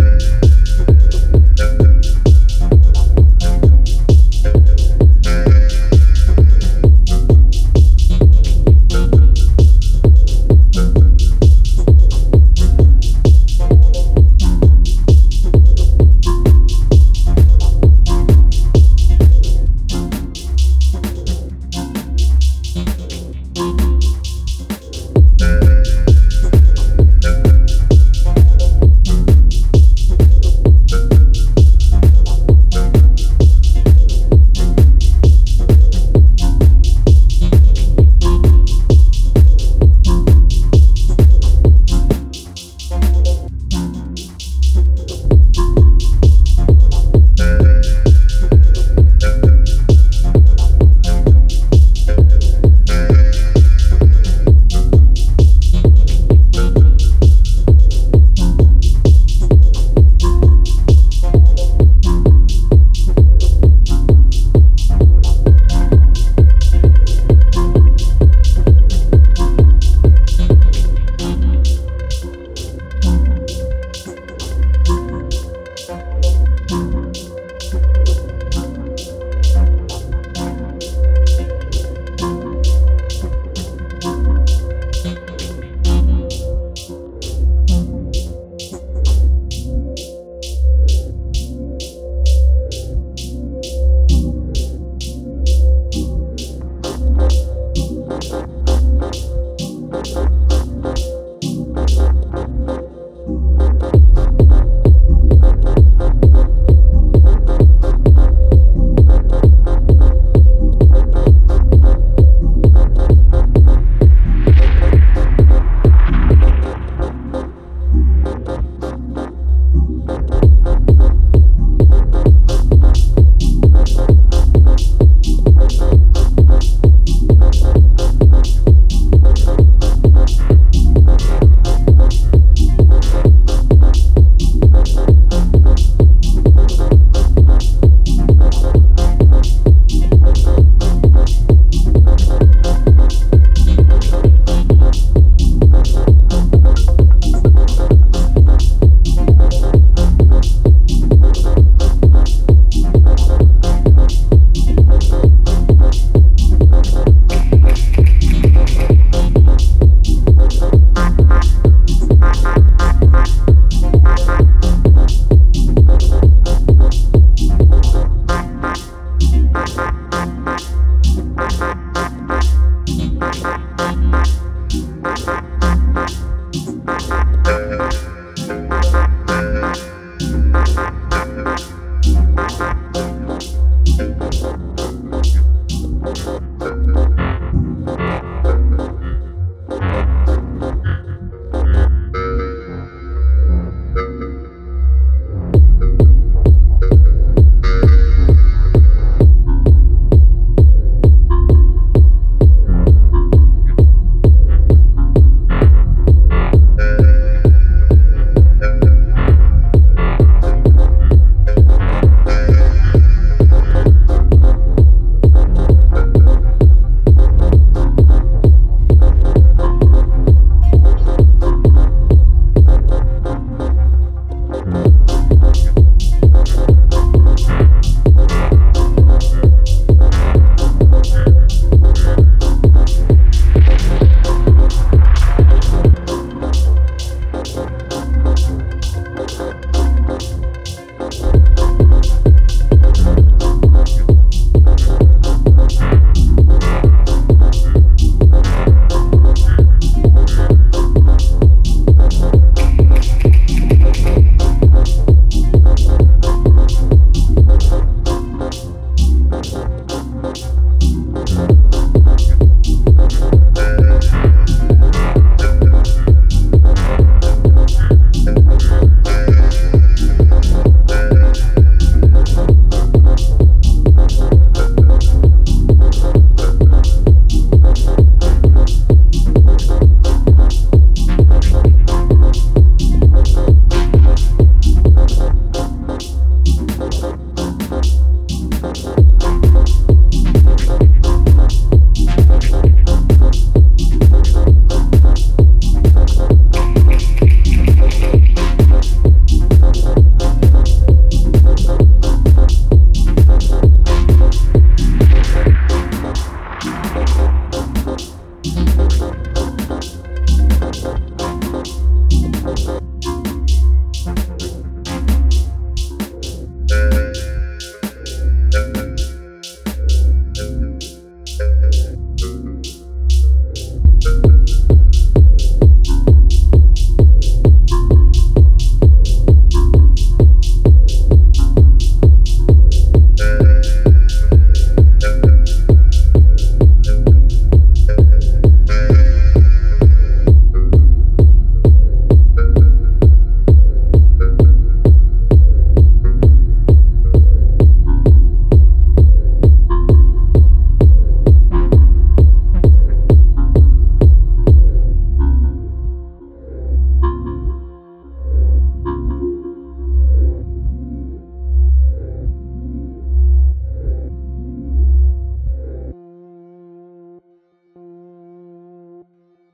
baby.